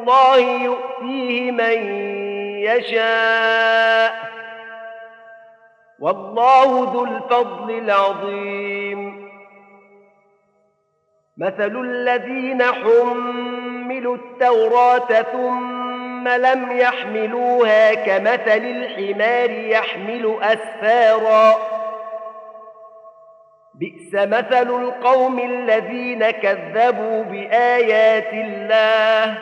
الله يؤتيه من يشاء. والله ذو الفضل العظيم. مثل الذين حملوا التوراة ثم لم يحملوها كمثل الحمار يحمل أسفارا. بئس مثل القوم الذين كذبوا بآيات الله.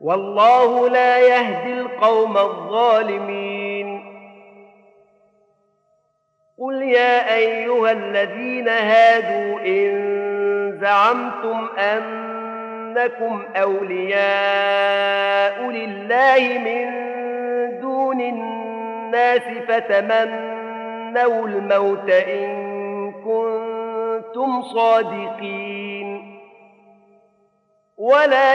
والله لا يهدي القوم الظالمين. قل يا أيها الذين هادوا إن زعمتم أنكم أولياء لله من دون الناس فتمنوا الموت إن كنتم صادقين. ولا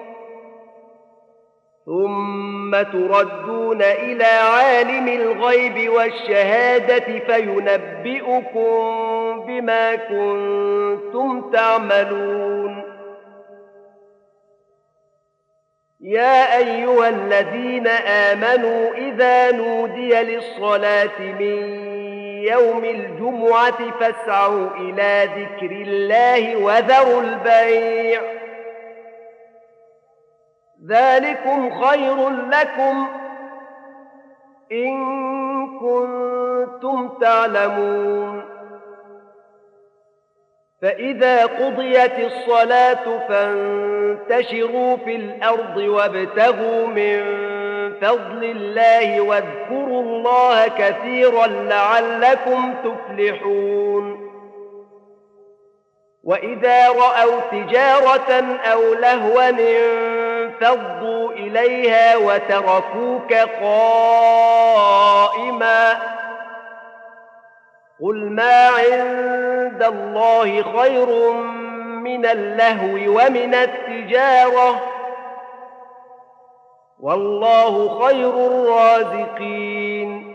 ثم تردون إلى عالم الغيب والشهادة فينبئكم بما كنتم تعملون. يا أيها الذين آمنوا إذا نودي للصلاة من يوم الجمعة فاسعوا إلى ذكر الله وذروا البيع. ذلكم خير لكم إن كنتم تعلمون. فإذا قضيت الصلاة فانتشروا في الأرض وابتغوا من فضل الله واذكروا الله كثيرا لعلكم تفلحون. وإذا رأوا تجارة أو لهوا انفضوا إليها وتركوك قائما قل ما عند الله خير من اللهو ومن التجاره والله خير الرازقين